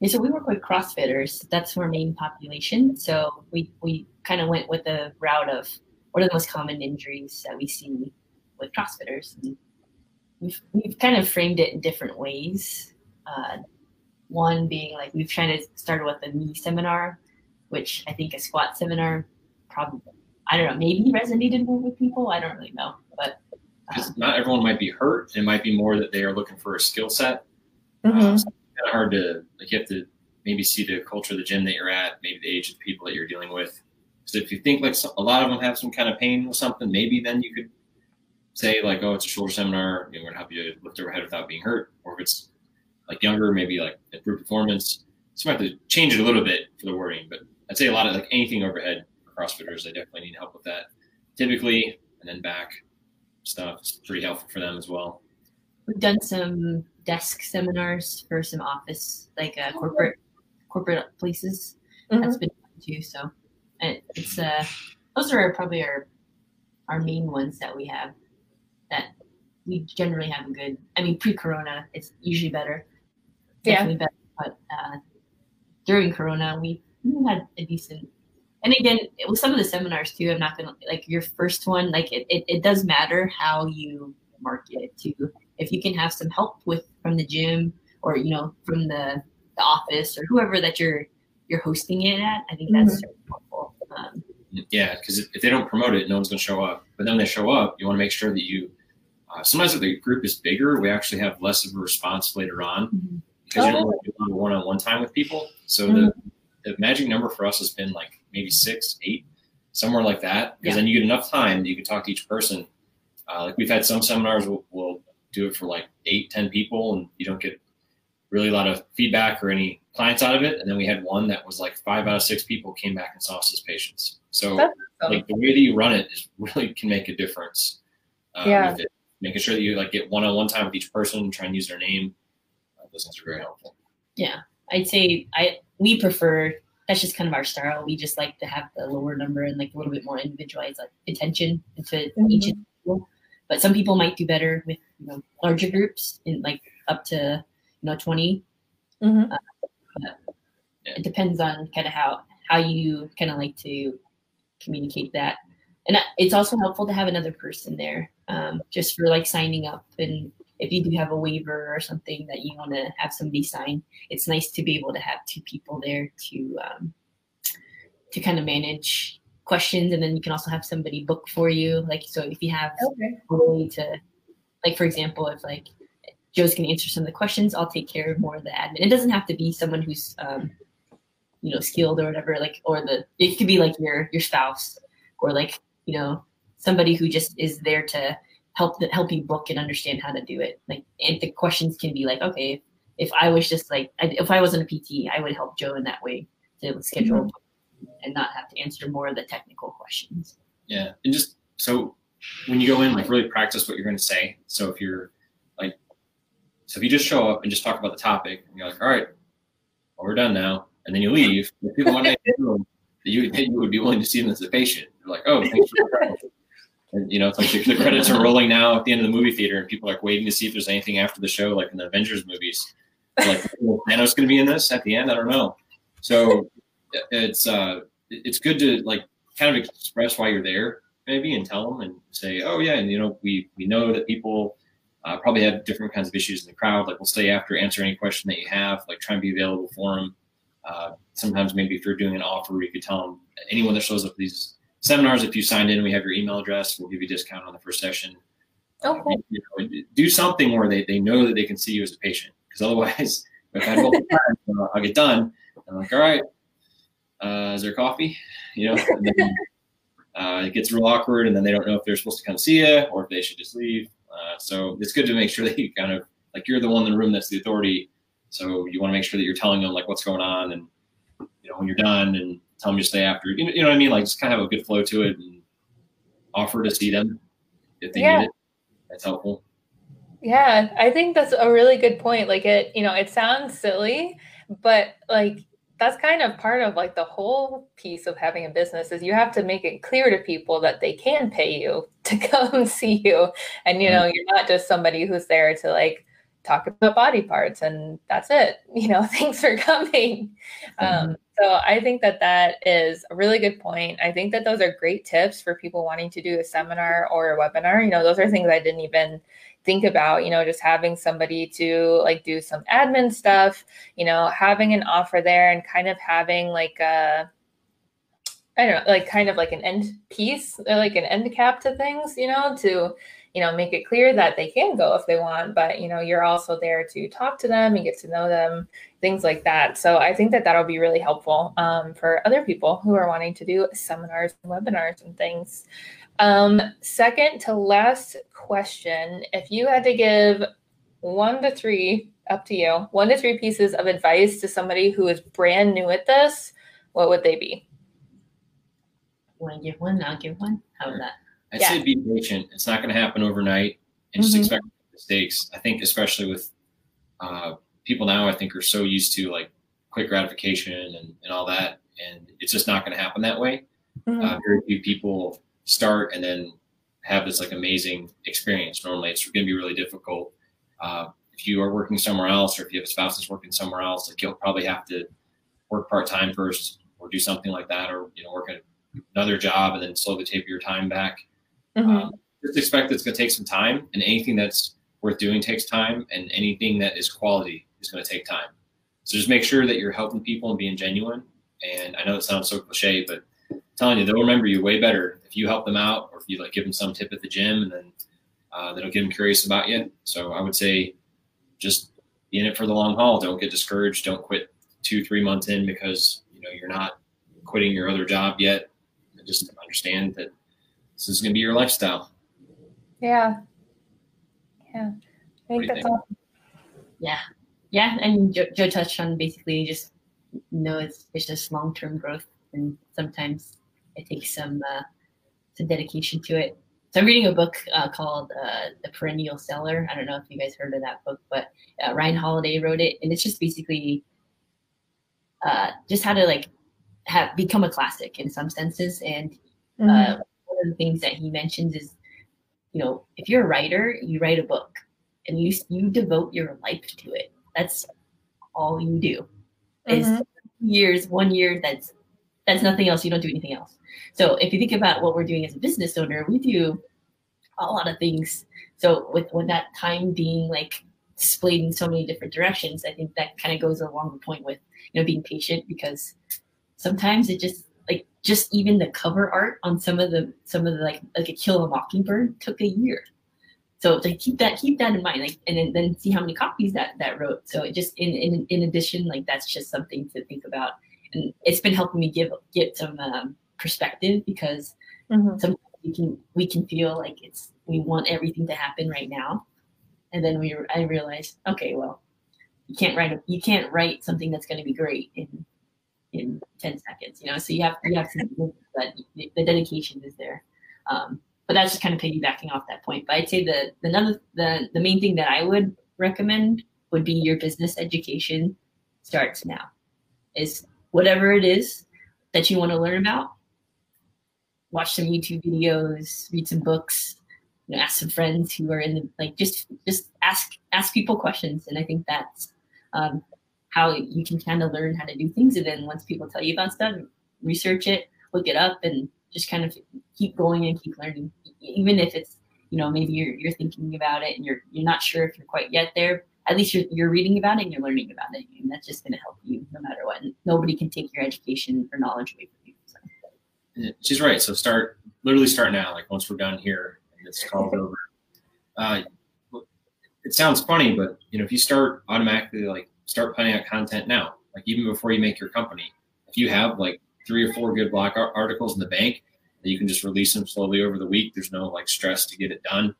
yeah, so we work with CrossFitters. That's our main population. So we, we kind of went with the route of what are the most common injuries that we see with CrossFitters. And we've, we've kind of framed it in different ways. Uh, one being like we've tried to start with a knee seminar, which I think a squat seminar probably, I don't know, maybe resonated more with people. I don't really know. But um, not everyone might be hurt. It might be more that they are looking for a skill set. Mm-hmm. Uh, kind of hard to like you have to maybe see the culture of the gym that you're at, maybe the age of the people that you're dealing with. Because if you think like a lot of them have some kind of pain with something, maybe then you could say like, oh, it's a shoulder seminar. You know, we're gonna help you lift overhead without being hurt. Or if it's like younger, maybe like improve performance. So you have to change it a little bit for the wording, but I'd say a lot of like anything overhead for CrossFitters, they definitely need help with that. Typically, and then back stuff is pretty helpful for them as well. We've done some desk seminars for some office, like uh, corporate corporate places. Mm-hmm. That's been fun too. So it's uh, those are probably our our main ones that we have that we generally have a good. I mean, pre-corona, it's usually better. Definitely yeah. better, but uh, during Corona, we had a decent. And again, with some of the seminars too, I'm not gonna like your first one. Like it, it, it does matter how you market it too if you can have some help with from the gym or you know from the, the office or whoever that you're you're hosting it at, I think that's mm-hmm. helpful. Um, yeah, because if, if, they don't promote it, no one's going to show up. But then they show up, you want to make sure that you. Uh, sometimes if the group is bigger, we actually have less of a response later on mm-hmm. because oh. you don't really do one-on-one time with people. So mm-hmm. the the magic number for us has been like maybe six, eight, somewhere like that. Because yeah. then you get enough time that you can talk to each person. Uh, like we've had some seminars, we'll, we'll do it for like eight, ten people, and you don't get really a lot of feedback or any clients out of it. And then we had one that was like five out of six people came back and saw us as patients. So like the way that you run it is <laughs> really can make a difference. Uh, yeah. Making sure that you like get one-on-one time with each person, and try and use their name. Uh, those things are very helpful. Yeah, I'd say I we prefer that's just kind of our style. We just like to have the lower number and like a little bit more individualized like attention to mm-hmm. each individual. But some people might do better with you know larger groups in like up to you know 20 mm-hmm. uh, it depends on kind of how how you kind of like to communicate that. And it's also helpful to have another person there um, just for like signing up. And if you do have a waiver or something that you want to have somebody sign, it's nice to be able to have two people there to um, to kind of manage questions, and then you can also have somebody book for you. Like so, if you have Okay. a way to, like for example, if like Joe's going to answer some of the questions, I'll take care of more of the admin. It doesn't have to be someone who's um, you know skilled or whatever. Like or the it could be like your your spouse or like you know somebody who just is there to help help you book and understand how to do it. Like and the questions can be like, okay, if I was just like if I wasn't a PT, I would help Joe in that way to schedule and not have to answer more of the technical questions. Yeah, and just so when you go in, like really practice what you're going to say. So if you're like, so if you just show up and just talk about the topic, and you're like, all right, well, we're done now, and then you leave, the people might <laughs> not know that you, you would be willing to see them as a patient. They're like, oh, thanks for the. And you know, it's like the, the credits are rolling now at the end of the movie theater, and people are like waiting to see if there's anything after the show, like in the Avengers movies. They're like, Thanos going to be in this at the end? I don't know. So it's uh, it's good to like kind of express why you're there, maybe, and tell them and say, oh yeah, and you know, we we know that people uh, probably have different kinds of issues in the crowd. Like we'll stay after, answer any question that you have. Like try and be available for them. Uh, sometimes maybe if you're doing an offer, you could tell them anyone that shows up these seminars, if you signed in, we have your email address. We'll give you a discount on the first session. Oh, cool. You know, do something where they, they know that they can see you as a patient. Because otherwise, <laughs> if I had multiple times, uh, I'll get done. I'm like, all right, uh, is there coffee? You know, and then, uh, it gets real awkward, and then they don't know if they're supposed to come see you or if they should just leave. Uh, so it's good to make sure that you kind of like you're the one in the room that's the authority. So you want to make sure that you're telling them like what's going on, and you know when you're done, and tell them to stay after. You know, you know what I mean? Like just kind of have a good flow to it, and offer to see them if they Yeah. need it. That's helpful. Yeah, I think that's a really good point. Like it, you know, it sounds silly, but like that's kind of part of like the whole piece of having a business is you have to make it clear to people that they can pay you <laughs> to come see you. And you know, you're not just somebody who's there to like talk about body parts and that's it. <laughs> You know, thanks for coming. Um, so I think that that is a really good point. I think that those are great tips for people wanting to do a seminar or a webinar. You know, those are things I didn't even think about, you know, just having somebody to like do some admin stuff, you know, having an offer there and kind of having like a I don't know, like kind of like an end piece, or like an end cap to things, you know, to you know make it clear that they can go if they want, but you know you're also there to talk to them and get to know them, things like that. So I think that that'll be really helpful um, for other people who are wanting to do seminars and webinars and things. Um, second to last question: If you had to give one to three, up to you, one to three pieces of advice to somebody who is brand new at this, what would they be? Want to give one? I'll give one. How about that? I'd Yeah. say be patient. It's not going to happen overnight, and just Mhm. expect mistakes. I think, especially with uh, people now, I think are so used to like quick gratification and, and all that, and it's just not going to happen that way. Uh, very few people start and then have this like amazing experience. Normally, it's going to be really difficult. Uh, if you are working somewhere else, or if you have a spouse that's working somewhere else, like you'll probably have to work part time first, or do something like that, or you know, work at another job and then slowly taper your time back. Mhm. Um, just expect that it's going to take some time, and anything that's worth doing takes time, and anything that is quality is going to take time. So just make sure that you're helping people and being genuine. And I know it sounds so cliche, but I'm telling you, they'll remember you way better if you help them out, or if you like give them some tip at the gym, and then uh, that'll get them curious about you. So I would say, just be in it for the long haul. Don't get discouraged. Don't quit two, three months in because you know you're not quitting your other job yet. And just understand that this is going to be your lifestyle. Yeah. Yeah. I think that's think? awesome. Yeah, yeah. And Joe, Joe touched on basically just know it's it's just long term growth, and sometimes it takes some uh, some dedication to it. So I'm reading a book uh, called uh, The Perennial Seller. I don't know if you guys heard of that book, but uh, Ryan Holiday wrote it, and it's just basically uh, just how to like have become a classic in some senses. And uh, one of the things that he mentions is, you know, if you're a writer, you write a book, and you you devote your life to it. That's all you do. Is Mhm. years, one year. That's that's nothing else. You don't do anything else. So if you think about what we're doing as a business owner, we do a lot of things. So with with that time being like displayed in so many different directions, I think that kind of goes along the point with you know being patient because sometimes it just like just even the cover art on some of the some of the like like a kill a mockingbird took a year so like keep that keep that in mind like and then, then see how many copies that that wrote so it just in, in in addition like that's just something to think about and it's been helping me give get some um, perspective because mm-hmm. sometimes we can we can feel like it's we want everything to happen right now. And then we i realized okay well you can't write a, you can't write something that's going to be great in in 10 seconds you know? So you have you have to but the, the dedication is there. Um, but that's just kind of piggybacking off that point. But i'd say the the another the the main thing that i would recommend would be your business education starts now. Is whatever it is that you want to learn about watch some youtube videos read some books you know, ask some friends who are in the like just just ask ask people questions and i think that's um, how you can kind of learn how to do things. And then once people tell you about stuff, research it, look it up, and just kind of keep going and keep learning. Even if it's, you know, maybe you're, you're thinking about it and you're, you're not sure if you're quite yet there, at least you're, you're reading about it and you're learning about it. And that's just going to help you no matter what. And nobody can take your education or knowledge away from you. So. She's right. So start, literally start now. Like once we're done here and it's called <laughs> over. Uh, it sounds funny, but you know, if you start automatically like start putting out content now. Like even before you make your company, if you have like three or four good blog articles in the bank, that you can just release them slowly over the week. There's no like stress to get it done.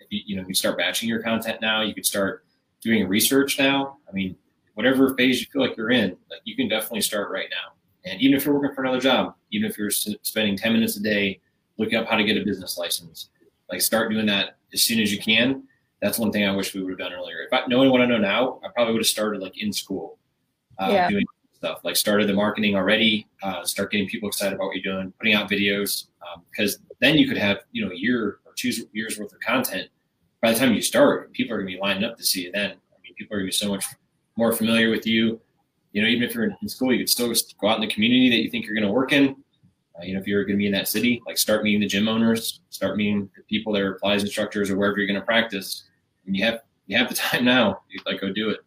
If you you know you start batching your content now, you could start doing research now. I mean, whatever phase you feel like you're in, like you can definitely start right now. And even if you're working for another job, even if you're spending 10 minutes a day looking up how to get a business license, like start doing that as soon as you can that's one thing I wish we would have done earlier. If I knowing what I know now, I probably would have started like in school, uh, yeah. doing stuff like started the marketing already, uh, start getting people excited about what you're doing, putting out videos, because um, then you could have you know a year or two years worth of content. By the time you start, people are going to be lining up to see you. Then I mean, people are going to be so much more familiar with you. You know, even if you're in school, you could still go out in the community that you think you're going to work in. Uh, you know, if you're going to be in that city, like start meeting the gym owners, start meeting the people that are Pilates instructors or wherever you're going to practice And you have you have the <laughs> time now. You like go do it.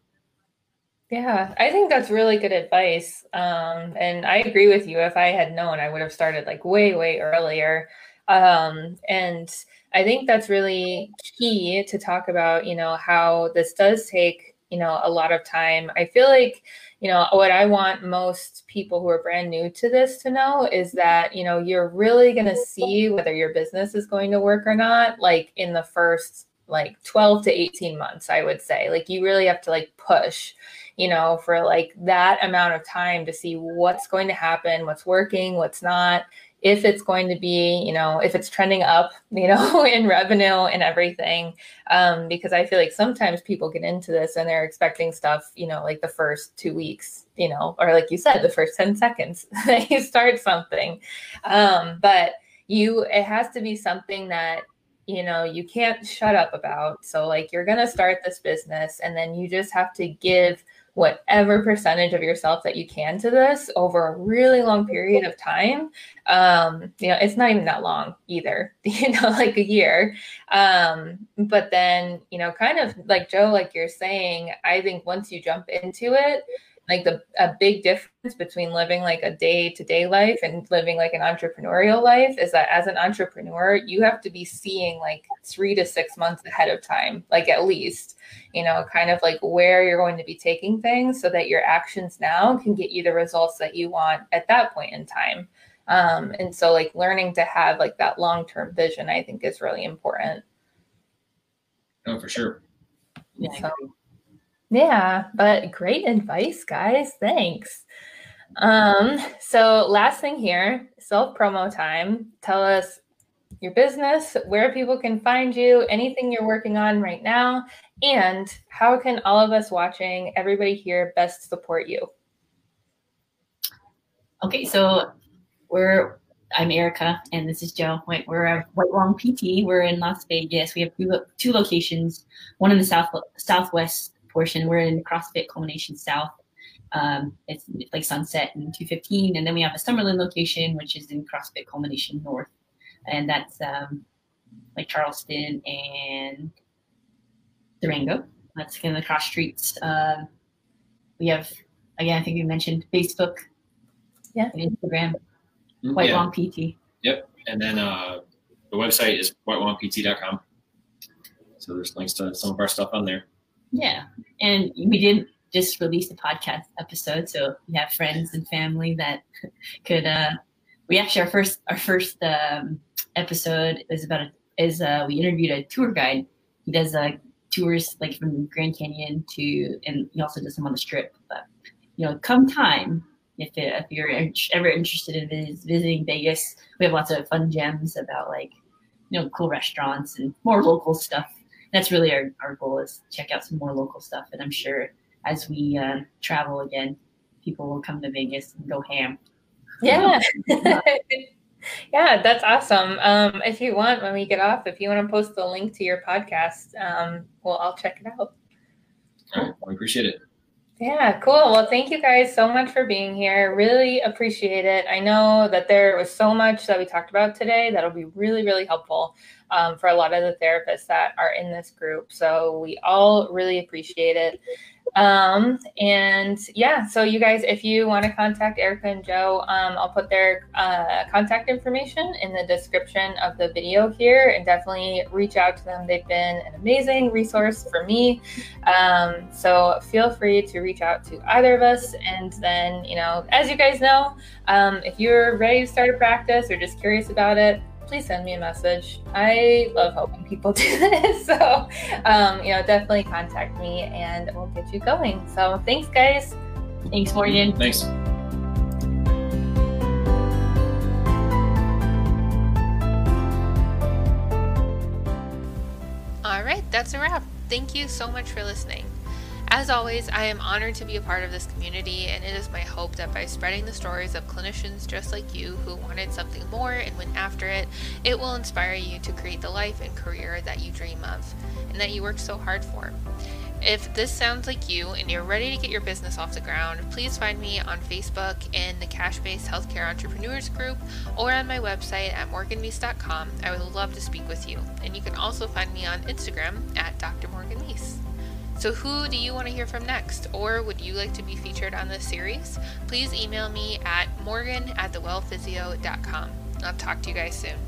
Yeah, I think that's really good advice. Um, and I agree with you. If I had known, I would have started like way, way earlier. Um, and I think that's really key to talk about, you know, how this does take, you know, a lot of time. I feel like, you know, what I want most people who are brand new to this to know is that, you know, you're really going to see whether your business is going to work or not, like in the first like 12 to 18 months i would say like you really have to like push you know for like that amount of time to see what's going to happen what's working what's not if it's going to be you know if it's trending up you know <laughs> in revenue and everything um, because i feel like sometimes people get into this and they're expecting stuff you know like the first two weeks you know or like you said the first 10 seconds <laughs> they start something. Um, but you it has to be something that you know you can't shut up about. So like you're going to start this business and then you just have to give whatever percentage of yourself that you can to this over a really long period of time. Um you know it's not even that long either <laughs> you know like a year. Um but then you know kind of like joe like you're saying i think once you jump into it like the a big difference between living like a day to day life and living like an entrepreneurial life is that as an entrepreneur you have to be seeing like 3 to 6 months ahead of time like at least you know kind of like where you're going to be taking things so that your actions now can get you the results that you want at that point in time. Um, and so like learning to have like that long term vision i think is really important. Oh for sure. Yeah. So, yeah, but great advice, guys. Thanks. Um, so last thing here, self promo time. Tell us your business, where people can find you, anything you're working on right now, and how can all of us watching, everybody here, best support you? Okay, so we're I'm Erica, and this is Joe. We're a White Wong PT. We're in Las Vegas. We have two, two locations, one in the south southwest portion. We're in CrossFit Culmination South. Um, it's like Sunset and 215. And then we have a Summerlin location, which is in CrossFit Culmination North. And that's um, like Charleston and Durango. That's kind of the cross streets. Uh, we have again, I think you mentioned Facebook, yeah, and Instagram, mm-hmm. White yeah. Wong PT. Yep, and then uh, the website is whitewongpt.com. So there's links to some of our stuff on there. Yeah, and we didn't just release a podcast episode, so we have friends and family that could. uh We actually our first our first um, episode is about a, is uh, we interviewed a tour guide. He does uh, tours like from Grand Canyon to, and he also does them on the Strip. But you know, come time if it, if you're ever interested in visiting Vegas, we have lots of fun gems about like you know cool restaurants and more local stuff. That's really our, our goal is check out some more local stuff. And I'm sure as we uh, travel again, people will come to Vegas and go ham. Yeah. <laughs> <laughs> yeah, that's awesome. Um, if you want, when we get off, if you want to post the link to your podcast, um, well, I'll check it out. All right. I appreciate it. Yeah, cool. Well, thank you guys so much for being here. Really appreciate it. I know that there was so much that we talked about today that'll be really, really helpful um, for a lot of the therapists that are in this group. So we all really appreciate it. Um, and yeah, so you guys, if you want to contact Erica and Joe, um, I'll put their uh, contact information in the description of the video here and definitely reach out to them. They've been an amazing resource for me. Um, so feel free to reach out to either of us. And then, you know, as you guys know, um, if you're ready to start a practice or just curious about it, please send me a message. I love helping people <laughs> do this. So, um, you know, definitely contact me and we'll get you going. So, thanks, guys. Thanks, Morgan. Thanks. All right, that's a wrap. Thank you so much for listening. As always, I am honored to be a part of this community, and it is my hope that by spreading the stories of clinicians just like you who wanted something more and went after it, it will inspire you to create the life and career that you dream of and that you worked so hard for. If this sounds like you and you're ready to get your business off the ground, please find me on Facebook in the Cash Based Healthcare Entrepreneurs group or on my website at morganmeese.com. I would love to speak with you. And you can also find me on Instagram at Dr. Morgan Meese. So, who do you want to hear from next? Or would you like to be featured on this series? Please email me at morgan at thewellphysio.com. I'll talk to you guys soon.